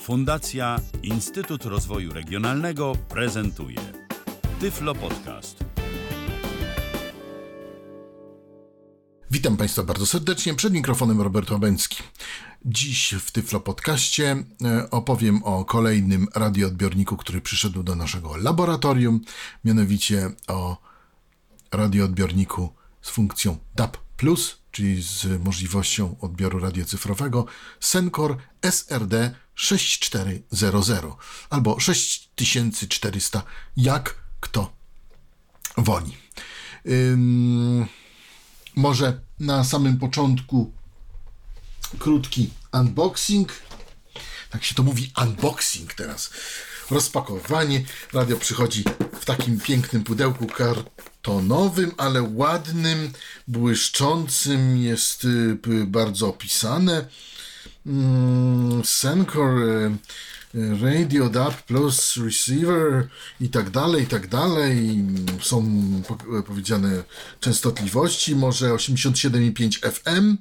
Fundacja Instytut Rozwoju Regionalnego prezentuje Tyflo Podcast. Witam Państwa bardzo serdecznie. Przed mikrofonem Robert Łabęcki. Dziś w Tyflo Podcaście e, opowiem o kolejnym radioodbiorniku, który przyszedł do naszego laboratorium, mianowicie o radioodbiorniku z funkcją DAB+, czyli z możliwością odbioru radiocyfrowego Sencor SRD 6400 albo 6400, jak kto woli. Ym, może na samym początku krótki unboxing. Tak się to mówi unboxing teraz. Rozpakowanie. Radio przychodzi w takim pięknym pudełku kartonowym, ale ładnym, błyszczącym. Jest y, bardzo opisane. Mm, Sencor y, Radio DAB plus receiver i tak dalej, i tak dalej. Są powiedziane częstotliwości, może 87,5 FM,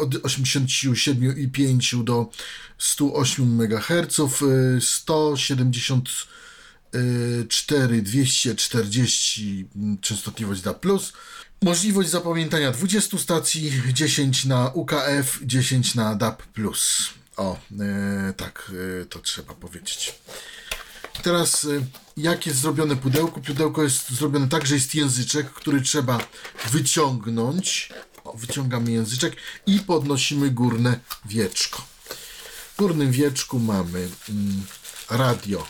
od 87,5 do 108 MHz, 174, 240 częstotliwość DAB+, możliwość zapamiętania 20 stacji, 10 na UKF, 10 na DAB+. O, e, tak, e, to trzeba powiedzieć. Teraz, e, jak jest zrobione pudełko? Pudełko jest zrobione tak, że jest języczek, który trzeba wyciągnąć. O, wyciągamy języczek i podnosimy górne wieczko. W górnym wieczku mamy mm, radio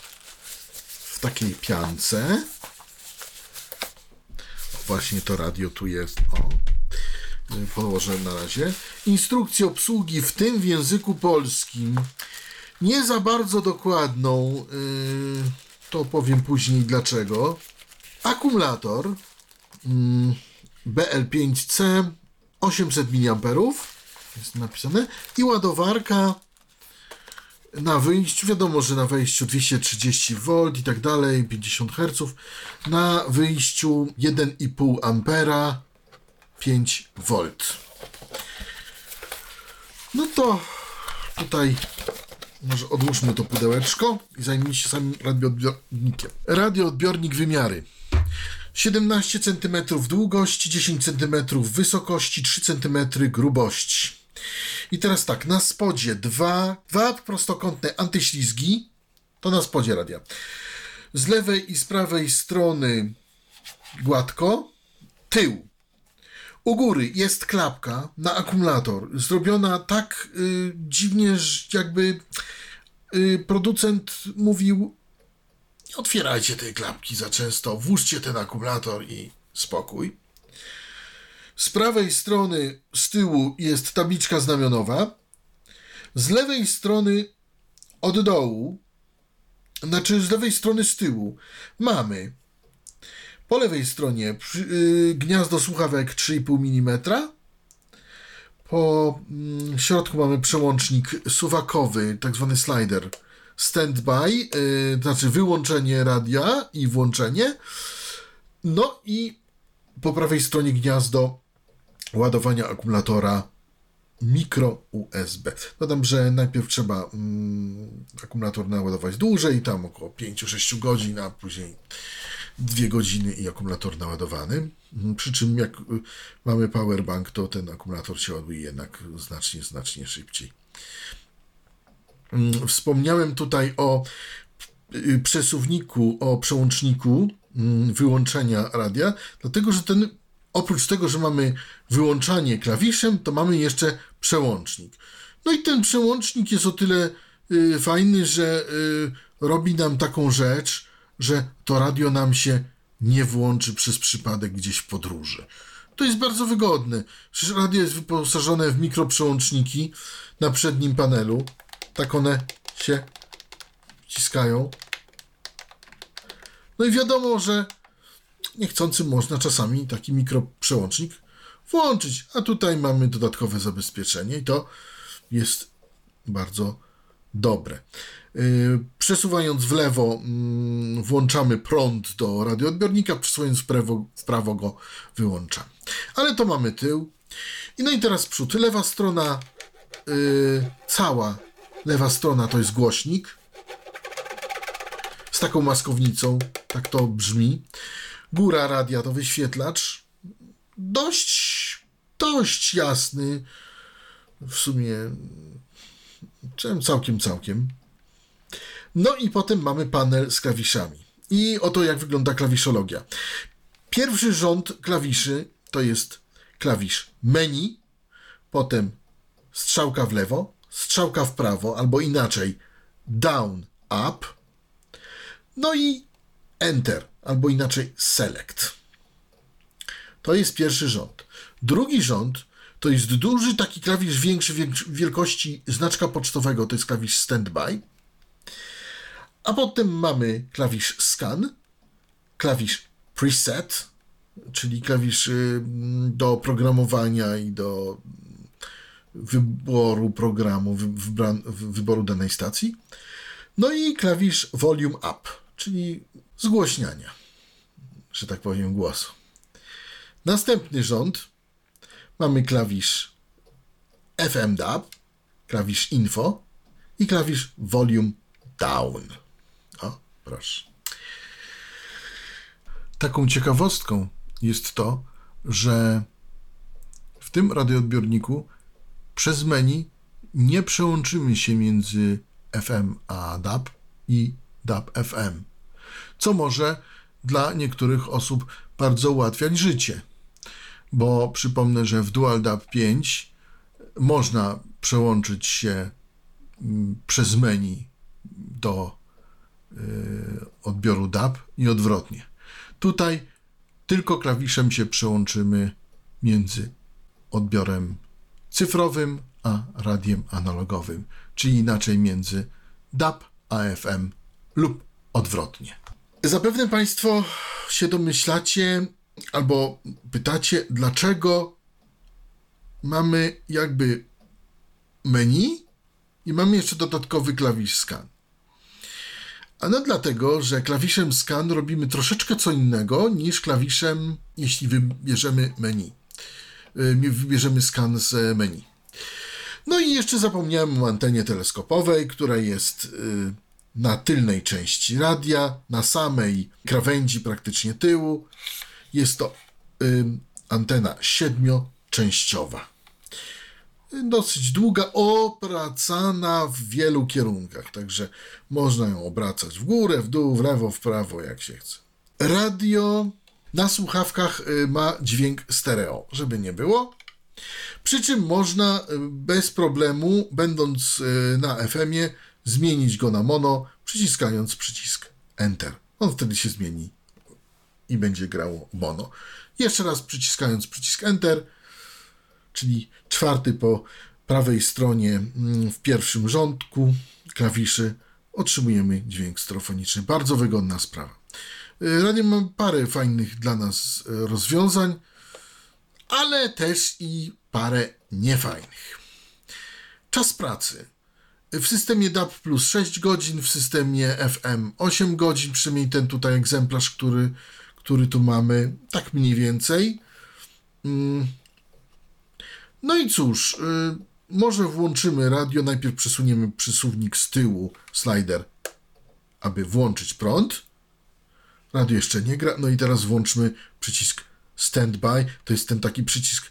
w takiej piance. Właśnie to radio tu jest. O położę na razie. Instrukcję obsługi, w tym w języku polskim. Nie za bardzo dokładną, yy, to powiem później dlaczego. Akumulator yy, BL5C 800 mA jest napisane i ładowarka na wyjściu, wiadomo, że na wejściu 230 V i tak dalej, 50 Hz, na wyjściu 1,5 Ampera 5V. No to tutaj może odłóżmy to pudełeczko i zajmijmy się samym radioodbiornikiem. Radioodbiornik wymiary. 17 cm długości, 10 cm wysokości, 3 cm grubości. I teraz tak, na spodzie dwa, dwa prostokątne antyślizgi, to na spodzie radia. Z lewej i z prawej strony gładko, tył u góry jest klapka na akumulator, zrobiona tak y, dziwnie, jakby y, producent mówił: Nie otwierajcie tej klapki za często, włóżcie ten akumulator i spokój. Z prawej strony z tyłu jest tabliczka znamionowa. Z lewej strony od dołu, znaczy z lewej strony z tyłu, mamy po lewej stronie yy, gniazdo słuchawek 3,5 mm. Po środku mamy przełącznik suwakowy, tak zwany slider standby, yy, znaczy wyłączenie radia i włączenie. No i po prawej stronie gniazdo ładowania akumulatora mikro USB. Dodam, że najpierw trzeba mm, akumulator naładować dłużej, tam około 5-6 godzin, a później dwie godziny i akumulator naładowany. Mhm, przy czym jak y, mamy powerbank, to ten akumulator się ładuje jednak znacznie, znacznie szybciej. Mm, wspomniałem tutaj o y, przesuwniku, o przełączniku mm, wyłączenia radia, dlatego że ten oprócz tego, że mamy wyłączanie klawiszem, to mamy jeszcze przełącznik. No i ten przełącznik jest o tyle y, fajny, że robi nam taką rzecz, że to radio nam się nie włączy przez przypadek gdzieś w podróży. To jest bardzo wygodne. Przecież radio jest wyposażone w mikroprzełączniki na przednim panelu. Tak one się wciskają. No i wiadomo, że niechcący można czasami taki mikroprzełącznik włączyć. A tutaj mamy dodatkowe zabezpieczenie i to jest bardzo dobre. Y, przesuwając w lewo, mm, włączamy prąd do radioodbiornika, przesuwając w prawo, w prawo go wyłączamy. Ale to mamy tył. I no i teraz przód. Lewa strona yy, cała Lewa strona to jest głośnik z taką maskownicą, tak to brzmi. Góra radia to wyświetlacz. Dość, dość jasny. W sumie całkiem, całkiem. No i potem mamy panel z klawiszami. I oto jak wygląda klawiszologia. Pierwszy rząd klawiszy to jest klawisz menu, potem strzałka w lewo, strzałka w prawo, albo inaczej down, up, no i enter, albo inaczej select. To jest pierwszy rząd. Drugi rząd to jest duży taki klawisz większy wielkości znaczka pocztowego, to jest klawisz standby. A potem mamy klawisz scan, klawisz preset, czyli klawisz y, do programowania i do wyboru programu, wyboru danej stacji. No i klawisz volume up, czyli zgłośniania, że tak powiem, głosu. Następny rząd mamy klawisz FM DAB, klawisz info i klawisz volume down. O, proszę. Taką ciekawostką jest to, że w tym radioodbiorniku przez menu nie przełączymy się między FM a DAB i DAB FM, co może dla niektórych osób bardzo ułatwiać życie. Bo przypomnę, że w Dual DAB 5 można przełączyć się mm, przez menu do y, odbioru DAB i odwrotnie. Tutaj tylko klawiszem się przełączymy między odbiorem cyfrowym a radiem analogowym, czyli inaczej między DAB a FM lub odwrotnie. Zapewne Państwo się domyślacie albo pytacie, dlaczego mamy jakby menu i mamy jeszcze dodatkowy klawisz scan. Ano dlatego, że klawiszem scan robimy troszeczkę co innego niż klawiszem, jeśli wybierzemy menu. Y, wybierzemy scan z menu. No i jeszcze zapomniałem o antenie teleskopowej, która jest y, na tylnej części radia, na samej krawędzi praktycznie tyłu. Jest to y, antena siedmioczęściowa dosyć długa, opracana w wielu kierunkach, także można ją obracać w górę, w dół, w lewo, w prawo, jak się chce. Radio na słuchawkach y, ma dźwięk stereo, żeby nie było. Przy czym można y, bez problemu, będąc y, na FM-ie, zmienić go na mono, przyciskając przycisk Enter. On wtedy się zmieni i będzie grało mono. Jeszcze raz przyciskając przycisk Enter, czyli czwarty po prawej stronie mm, w pierwszym rządku klawiszy otrzymujemy dźwięk stereofoniczny. Bardzo wygodna sprawa. Y, radio ma parę fajnych dla nas y, rozwiązań, ale też i parę niefajnych. Czas pracy. W systemie DAB plus 6 godzin, w systemie FM 8 godzin, przynajmniej ten tutaj egzemplarz, który, który tu mamy, tak mniej więcej. Mm, no i cóż, yy, może włączymy radio, najpierw przesuniemy przesuwnik z tyłu, slider, aby włączyć prąd. Radio jeszcze nie gra, no i teraz włączmy przycisk standby, to jest ten taki przycisk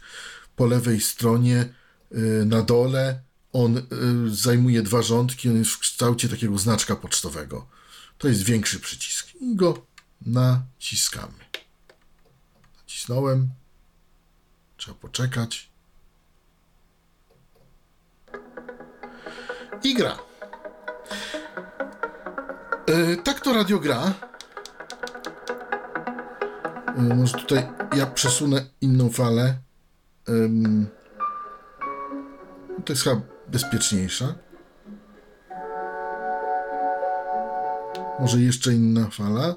po lewej stronie yy, na dole. On yy, zajmuje dwa rządki, on jest w kształcie takiego znaczka pocztowego. To jest większy przycisk i go naciskamy. Nacisnąłem. Trzeba poczekać. i gra. E, tak to radio gra. E, może tutaj ja przesunę inną falę. E, to jest chyba bezpieczniejsza. Może jeszcze inna fala.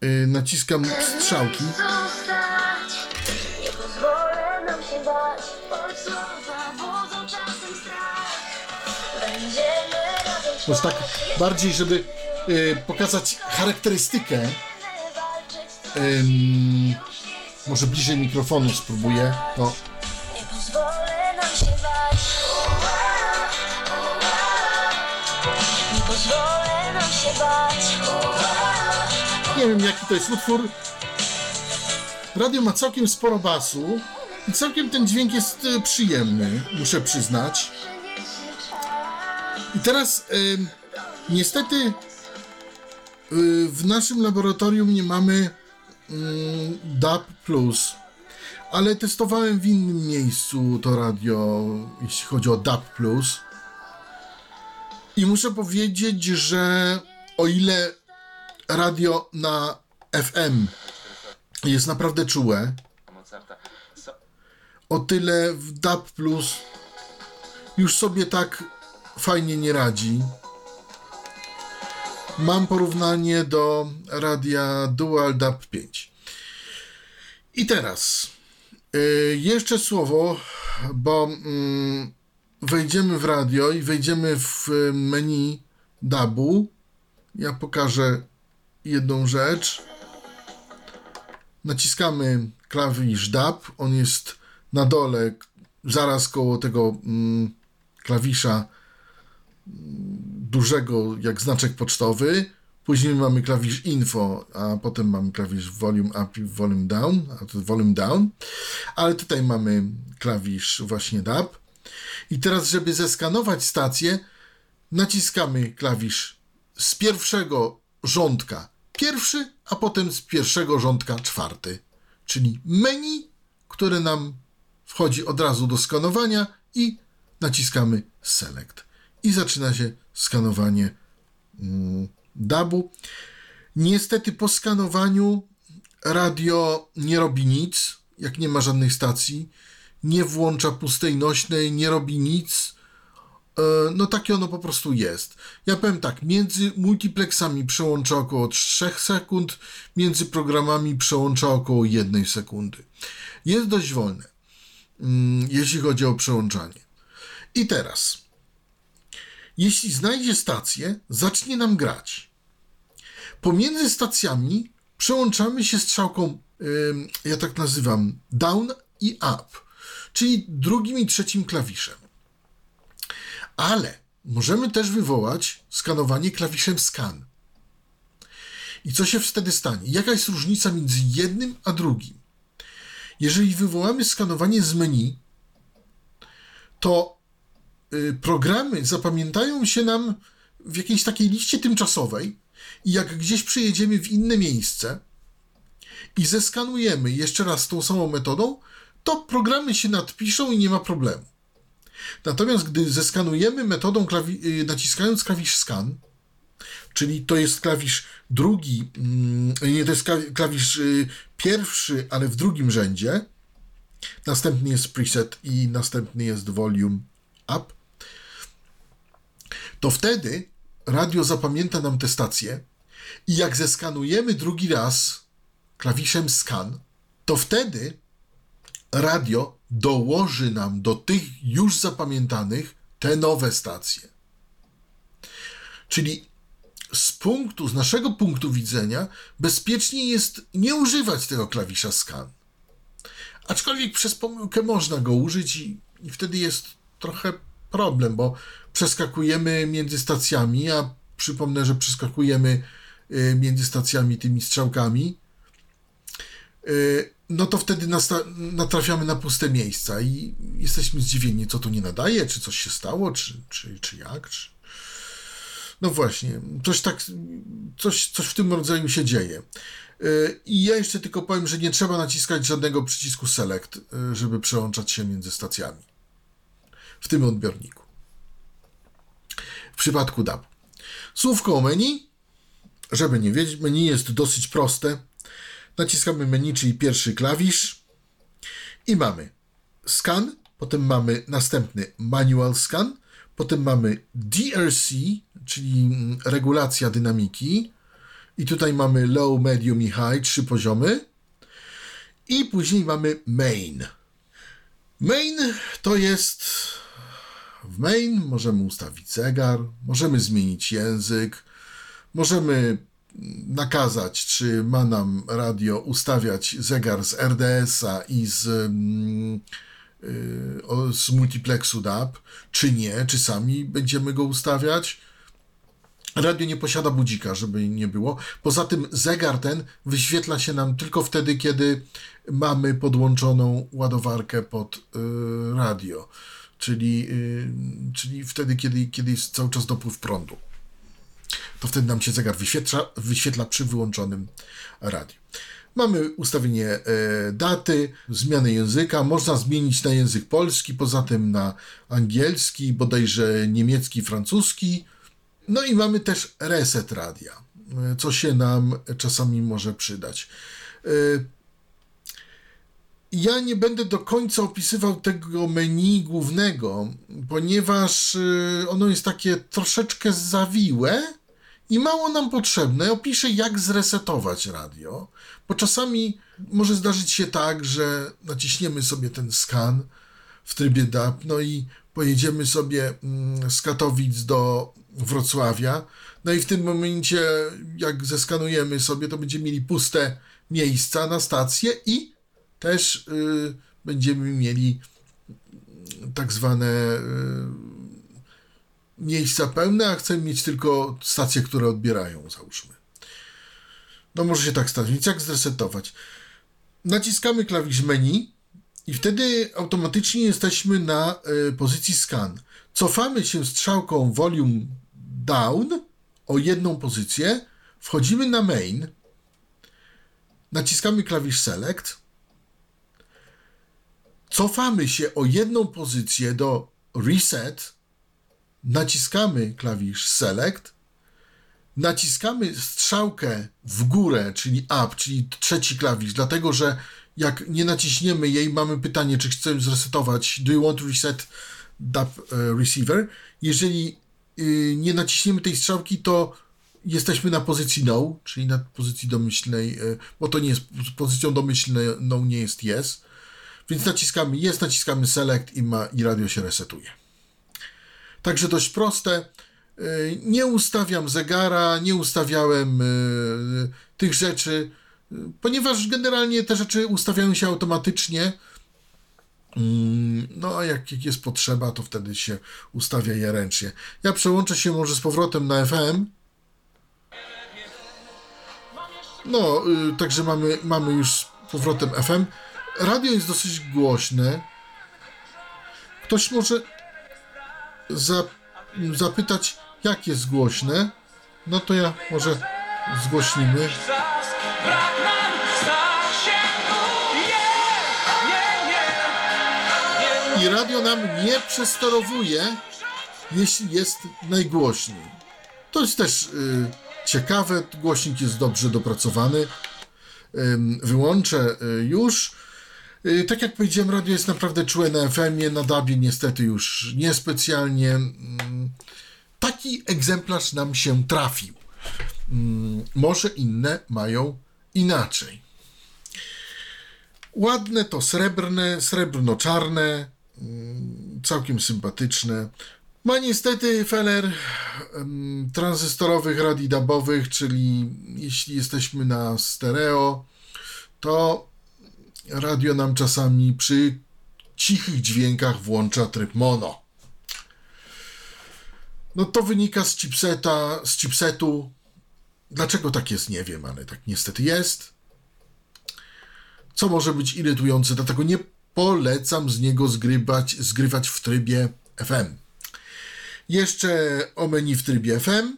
E, naciskam strzałki. Może tak bardziej, żeby y, pokazać charakterystykę. Ym, może bliżej mikrofonu spróbuję. To. Nie wiem jaki to jest utwór. Radio ma całkiem sporo basu i całkiem ten dźwięk jest e, przyjemny, muszę przyznać. I teraz em, niestety y, w naszym laboratorium nie mamy mm, DAB+, ale testowałem w innym miejscu to radio, jeśli chodzi o DAB+. I muszę powiedzieć, że o ile radio na FM jest naprawdę czułe, o tyle w DAB Plus już sobie tak fajnie nie radzi. Mam porównanie do radia Dual DAB 5. I teraz y, jeszcze słowo, bo mm, wejdziemy w radio i wejdziemy w y, menu DAB-u. Ja pokażę jedną rzecz naciskamy klawisz DAB, on jest na dole, zaraz koło tego mm, klawisza mm, dużego, jak znaczek pocztowy. Później mamy klawisz info, a potem mamy klawisz volume up i volume down, a to volume down. Ale tutaj mamy klawisz właśnie DAB. I teraz, żeby zeskanować stację, naciskamy klawisz z pierwszego rządka pierwszy, a potem z pierwszego rządka czwarty. Czyli menu, które nam wchodzi od razu do skanowania i naciskamy Select. I zaczyna się skanowanie mm, DAB-u. Niestety po skanowaniu radio nie robi nic, jak nie ma żadnych stacji, nie włącza pustej nośnej, nie robi nic. E, No takie ono po prostu jest. Ja powiem tak, między multiplexami przełącza około 3 sekund, między programami przełącza około 1 sekundy. Jest dość wolne, mm, jeśli chodzi o przełączanie. I teraz, jeśli znajdzie stację, zacznie nam grać. Pomiędzy stacjami przełączamy się strzałką, ja tak nazywam, down i up, czyli drugim i trzecim klawiszem. Ale możemy też wywołać skanowanie klawiszem scan. I co się wtedy stanie? Jaka jest różnica między jednym a drugim? Jeżeli wywołamy skanowanie z menu, to y, programy zapamiętają się nam w jakiejś takiej liście tymczasowej i jak gdzieś przyjedziemy w inne miejsce i zeskanujemy jeszcze raz tą samą metodą, to programy się nadpiszą i nie ma problemu. Natomiast gdy zeskanujemy metodą klawi- y, naciskając klawisz scan, czyli to jest klawisz drugi, mm, nie, to jest kla- klawisz y, pierwszy, ale w drugim rzędzie, następny jest preset i następny jest volume up, to wtedy radio zapamięta nam tę stację i jak zeskanujemy drugi raz klawiszem scan, to wtedy radio dołoży nam do tych już zapamiętanych te nowe stacje. Czyli z punktu, z naszego punktu widzenia, bezpieczniej jest nie używać tego klawisza scan. Aczkolwiek przez pomyłkę można go użyć i, i wtedy jest trochę problem, bo przeskakujemy między stacjami, a przypomnę, że przeskakujemy y, między stacjami tymi strzałkami, y, no to wtedy natrafiamy na puste miejsca i jesteśmy zdziwieni, co to nie nadaje, czy coś się stało, czy, czy, czy jak, czy... No właśnie, coś tak, coś, coś w tym rodzaju się dzieje. Y, I ja jeszcze tylko powiem, że nie trzeba naciskać żadnego przycisku select, y, żeby przełączać się między stacjami. W tym odbiorniku. W przypadku DAB. Słówko o menu. Żeby nie wiedzieć, menu jest dosyć proste. Naciskamy menu, czyli pierwszy klawisz i mamy scan, potem mamy następny manual scan, potem mamy DRC, czyli regulacja dynamiki i tutaj mamy low, medium i high, trzy poziomy i później mamy main. Main to jest w main możemy ustawić zegar, możemy zmienić język, możemy nakazać, czy ma nam radio ustawiać zegar z RDS-a i z, mm, y, z multiplexu DAB, czy nie, czy sami będziemy go ustawiać. Radio nie posiada budzika, żeby nie było. Poza tym zegar ten wyświetla się nam tylko wtedy, kiedy mamy podłączoną ładowarkę pod y, radio, czyli, y, czyli wtedy, kiedy, kiedy jest cały czas dopływ prądu. To wtedy nam się zegar wyświetla, wyświetla przy wyłączonym radiu. Mamy ustawienie e, daty, zmianę języka, można zmienić na język polski, poza tym na angielski, bodajże niemiecki, francuski. No i mamy też reset radia, e, co się nam czasami może przydać. E, ja nie będę do końca opisywał tego menu głównego, ponieważ e, ono jest takie troszeczkę zawiłe i mało nam potrzebne. Opiszę, jak zresetować radio, bo czasami może zdarzyć się tak, że naciśniemy sobie ten skan w trybie DAP, no i pojedziemy sobie mm, z Katowic do Wrocławia. No i w tym momencie, jak zeskanujemy sobie, to będziemy mieli puste miejsca na stację i też y, będziemy mieli tak zwane y, miejsca pełne, a chcemy mieć tylko stacje, które odbierają, załóżmy. No może się tak stać. Więc jak zresetować? Naciskamy klawisz menu i wtedy automatycznie jesteśmy na y, pozycji scan. Cofamy się strzałką volume down o jedną pozycję, wchodzimy na main, naciskamy klawisz select, cofamy się o jedną pozycję do reset, naciskamy klawisz select, naciskamy strzałkę w górę, czyli up, czyli trzeci klawisz, dlatego że jak nie naciśniemy jej, mamy pytanie, czy chcemy zresetować do you want to reset DAP e, receiver. Jeżeli y, nie naciśniemy tej strzałki, to jesteśmy na pozycji no, czyli na pozycji domyślnej, e, bo to nie jest pozycją domyślną, nie jest yes. Więc naciskamy yes, naciskamy select i, ma, i radio się resetuje. Także dość proste. Y, nie ustawiam zegara, nie ustawiałem y, tych rzeczy, y, ponieważ generalnie te rzeczy ustawiają się automatycznie. Mm, no a jak, jak jest potrzeba, to wtedy się ustawia je ręcznie. Ja przełączę się może z powrotem na FM. No, także mamy, mamy już z powrotem FM. Radio jest dosyć głośne. Ktoś może zapytać, jak jest głośne, no to ja może zgłośnimy. I radio nam nie przesterowuje, jeśli jest najgłośniej. To jest też y, ciekawe, głośnik jest dobrze dopracowany. Wyłączę y, już. Y, tak jak powiedziałem, radio jest naprawdę czułe na FM-ie, na DABie niestety już niespecjalnie. Mm, taki egzemplarz nam się trafił. Mm, może inne mają inaczej. Ładne to srebrne, srebrno-czarne, mm, całkiem sympatyczne. Ma niestety feller tranzystorowych radii dabowych, czyli jeśli jesteśmy na stereo, to radio nam czasami przy cichych dźwiękach włącza tryb mono. No to wynika z chipseta, z chipsetu. Dlaczego tak jest, nie wiem, ale tak niestety jest. Co może być irytujące, dlatego nie polecam z niego zgrywać, zgrywać w trybie FM. Jeszcze o menu w trybie FM.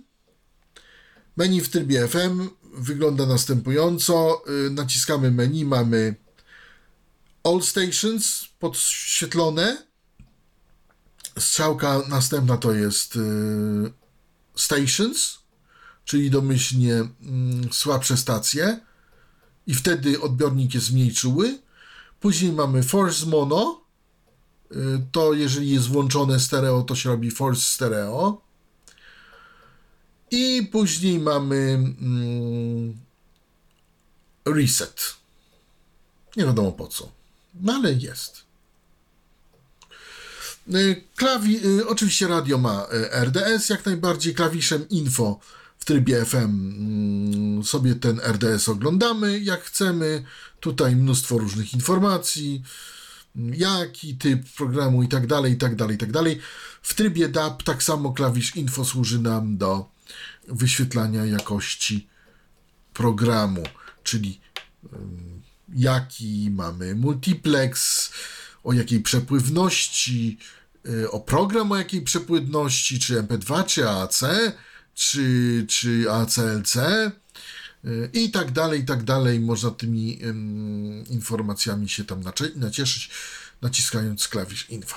Menu w trybie FM wygląda następująco. Y, naciskamy menu, mamy All Stations podświetlone. Strzałka następna to jest y, Stations, czyli domyślnie y, słabsze stacje. I wtedy odbiornik jest mniej czuły. Później mamy Force Mono. Y, to jeżeli jest włączone stereo, to się robi Force Stereo. I później mamy mm, Reset. Nie wiadomo po co. No ale jest. Y, klawi y, oczywiście radio ma y, RDS, jak najbardziej klawiszem info w trybie FM mm, sobie ten RDS oglądamy jak chcemy. Tutaj mnóstwo różnych informacji, jaki typ programu i tak dalej, i tak dalej, i tak dalej. W trybie DAB tak samo klawisz info służy nam do wyświetlania jakości programu, czyli ym, jaki mamy multiplex, o jakiej przepływności, y, o program o jakiej przepływności, czy MP2, czy AAC, czy, czy ACLC y, i tak dalej, i tak dalej. Można tymi ym, informacjami się tam nacie- nacieszyć, naciskając klawisz info.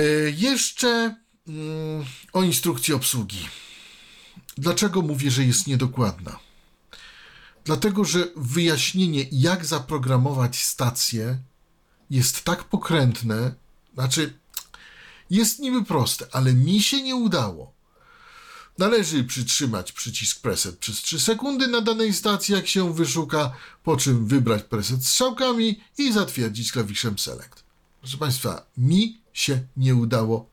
Y, jeszcze mm, o instrukcji obsługi. Dlaczego mówię, że jest niedokładna? Dlatego, że wyjaśnienie, jak zaprogramować stację, jest tak pokrętne, znaczy jest niby proste, ale mi się nie udało. Należy przytrzymać przycisk preset przez 3 sekundy na danej stacji, jak się wyszuka, po czym wybrać preset strzałkami i zatwierdzić klawiszem select. Proszę Państwa, mi się nie udało.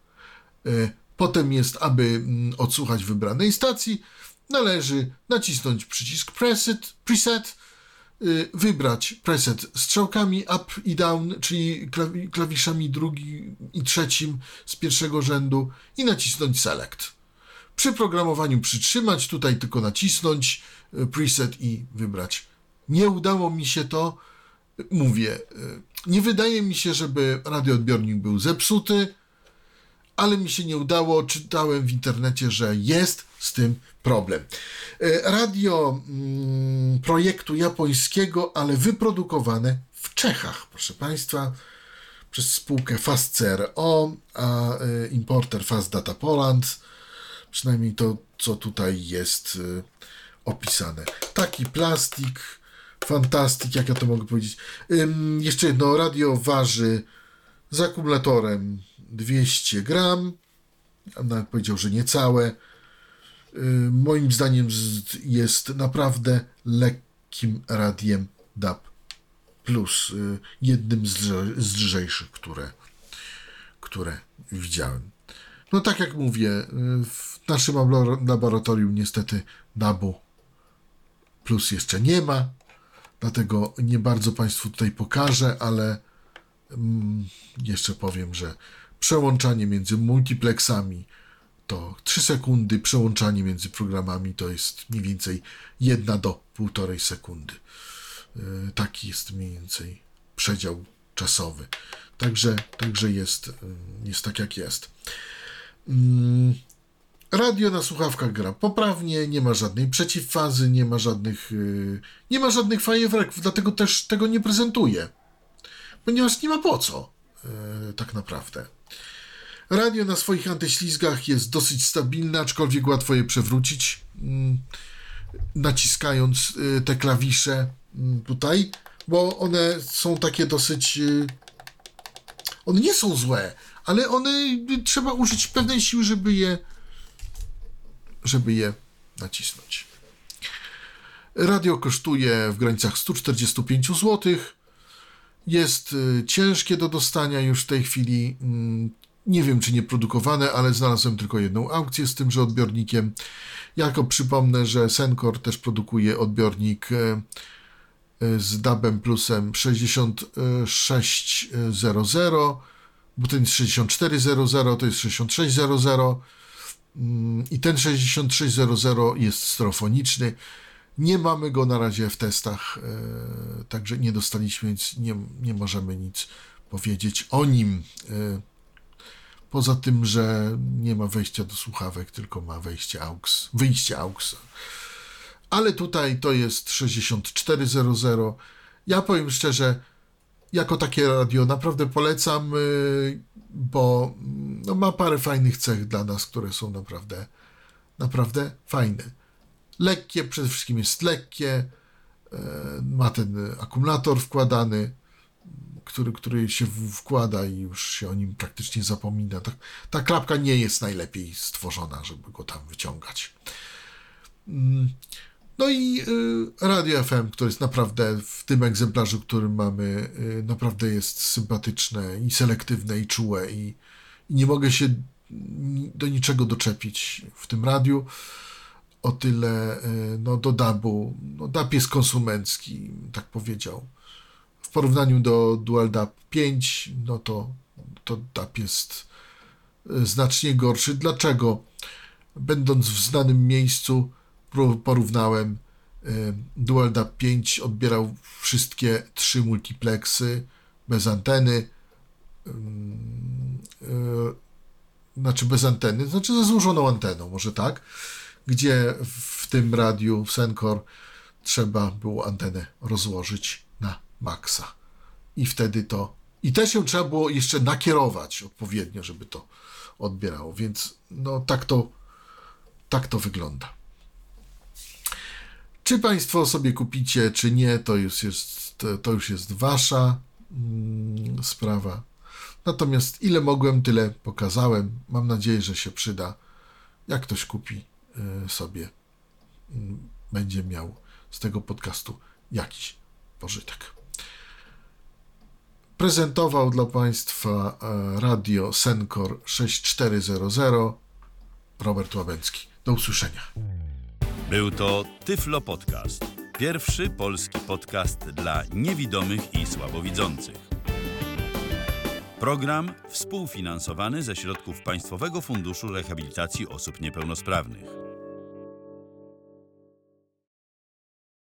E, Potem jest, aby mm, odsłuchać wybranej stacji, należy nacisnąć przycisk preset, preset y, wybrać preset strzałkami up i down, czyli klawi- klawiszami drugim i trzecim z pierwszego rzędu i nacisnąć select. Przy programowaniu przytrzymać, tutaj tylko nacisnąć y, preset i wybrać. Nie udało mi się to, y, mówię, nie wydaje mi się, żeby radioodbiornik był zepsuty, ale mi się nie udało. Czytałem w internecie, że jest z tym problem. E, Radio mm, projektu japońskiego, ale wyprodukowane w Czechach, proszę Państwa, przez spółkę Fast CRO, a e, importer Fast Data Poland. Przynajmniej to, co tutaj jest e, opisane. Taki plastik, fantastik, jak ja to mogę powiedzieć. Jeszcze jedno, radio waży z akumulatorem 200 gram, nawet powiedział, że niecałe. Y, Moim zdaniem jest naprawdę lekkim radiem DAB plus y, jednym z, lżejszych, które, które widziałem. No tak jak mówię, y, w naszym labor- laboratorium niestety DABu plus jeszcze nie ma, dlatego nie bardzo Państwu tutaj pokażę, ale mm, jeszcze powiem, że przełączanie między multiplexami to 3 sekundy, przełączanie między programami to jest mniej więcej 1 do 1,5 sekundy. Yy, Taki jest mniej więcej przedział czasowy. Także, także jest, yy, jest tak jak jest. Mm, Radio na słuchawkach gra poprawnie, nie ma żadnej przeciwfazy, nie ma żadnych, yy, nie ma żadnych fajerwerków, dlatego też tego nie prezentuję ponieważ nie ma po co, tak naprawdę. Radio na swoich antyślizgach jest dosyć stabilne, aczkolwiek łatwo je przewrócić, mm, naciskając e, te klawisze mm, tutaj, bo one są takie dosyć. e, One nie są złe, ale one y, trzeba użyć pewnej siły, żeby je, żeby je nacisnąć. Radio kosztuje w granicach 145 zł jest y, ciężkie do dostania już w tej chwili. Nie wiem, czy nie produkowane, ale znalazłem tylko jedną aukcję z tymże odbiornikiem. Jako przypomnę, że Sencor też produkuje odbiornik e, e, z DAB-em plusem 6600, bo ten jest 6400, to jest 6600 mm, i ten 6600 jest stereofoniczny. Nie mamy go na razie w testach, e, także nie dostaliśmy, więc nie, nie możemy nic powiedzieć o nim. Poza tym, że nie ma wejścia do słuchawek, tylko ma wejście AUX, wyjście AUX. Ale tutaj to jest 6400. Ja powiem szczerze, jako takie radio naprawdę polecam, y, bo mm, no, ma parę fajnych cech dla nas, które są naprawdę, naprawdę fajne lekkie, przede wszystkim jest lekkie, e, ma ten akumulator wkładany, który, który się wkłada i już się o nim praktycznie zapomina. Ta, ta klapka nie jest najlepiej stworzona, żeby go tam wyciągać. Mm, No i y, Radio FM, które jest naprawdę w tym egzemplarzu, którym mamy, y, naprawdę jest sympatyczne i selektywne i czułe i, i nie mogę się do niczego doczepić w tym radiu o tyle y, no, do DAB-u. No, DAB jest konsumencki, tak powiedział. W porównaniu do Dual DAB 5, no to, to DAB jest y, znacznie gorszy. Dlaczego? będąc w znanym miejscu, porównałem. y, Dual DAB 5 odbierał wszystkie trzy multiplexy bez anteny. Ym, y, Znaczy bez anteny, znaczy ze złożoną anteną, może tak, gdzie w tym radiu w Sencor trzeba było antenę rozłożyć maksa. I wtedy to. I też ją trzeba było jeszcze nakierować odpowiednio, żeby to odbierało. Więc no tak to, tak to wygląda. Czy Państwo sobie kupicie, czy nie, to już jest, to już jest Wasza mm, sprawa. Natomiast ile mogłem, tyle pokazałem. Mam nadzieję, że się przyda. Jak ktoś kupi y, sobie, mm, będzie miał z tego podcastu jakiś pożytek. Prezentował dla Państwa e, radio Senkor 6400 Robert Łabęcki. Do usłyszenia. Był to Tyflo Podcast. Pierwszy polski podcast dla niewidomych i słabowidzących. Program współfinansowany ze środków Państwowego Funduszu Rehabilitacji Osób Niepełnosprawnych.